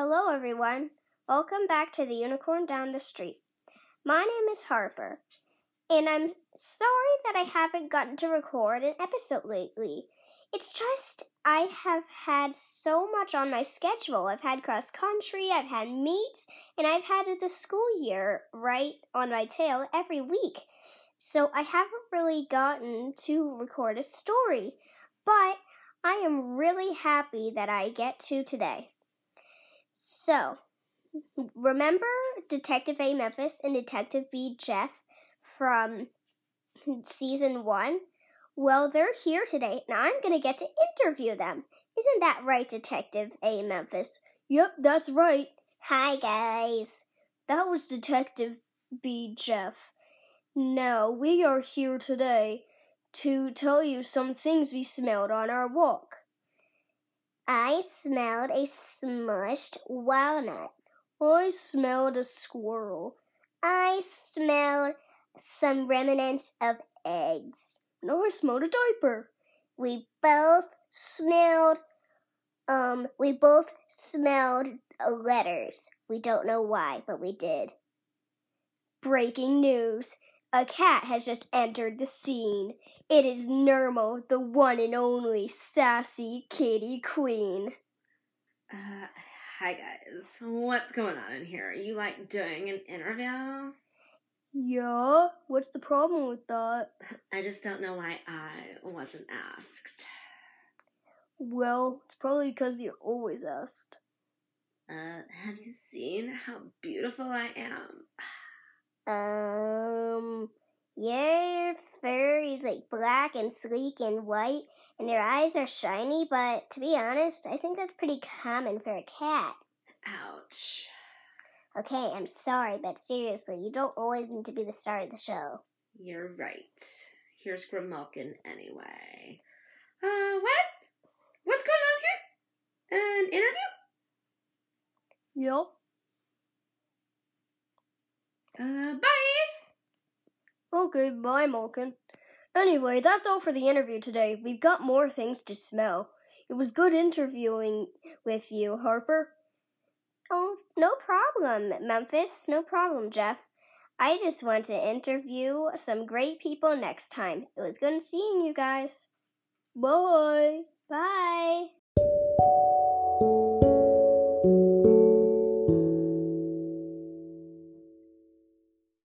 Hello, everyone. Welcome back to the Unicorn Down the Street. My name is Harper, and I'm sorry that I haven't gotten to record an episode lately. It's just I have had so much on my schedule. I've had cross country, I've had meets, and I've had the school year right on my tail every week. So I haven't really gotten to record a story, but I am really happy that I get to today. So, remember Detective A. Memphis and Detective B. Jeff from season one? Well, they're here today, and I'm going to get to interview them. Isn't that right, Detective A. Memphis? Yep, that's right. Hi, guys. That was Detective B. Jeff. Now, we are here today to tell you some things we smelled on our walk. I smelled a smushed walnut. I smelled a squirrel. I smelled some remnants of eggs. No, I smelled a diaper. We both smelled, um, we both smelled letters. We don't know why, but we did. Breaking news. A cat has just entered the scene. It is Nermal, the one and only sassy kitty queen. Uh, hi guys. What's going on in here? Are you like doing an interview? Yeah, what's the problem with that? I just don't know why I wasn't asked. Well, it's probably because you're always asked. Uh, have you seen how beautiful I am? Um, your fur is like black and sleek and white, and your eyes are shiny, but to be honest, I think that's pretty common for a cat. Ouch. Okay, I'm sorry, but seriously, you don't always need to be the star of the show. You're right. Here's Grimalkin anyway. Uh, what? What's going on here? An interview? Yep. Uh, bye! Okay, bye, Malkin. Anyway, that's all for the interview today. We've got more things to smell. It was good interviewing with you, Harper. Oh, no problem, Memphis. No problem, Jeff. I just want to interview some great people next time. It was good seeing you guys. Bye. Bye.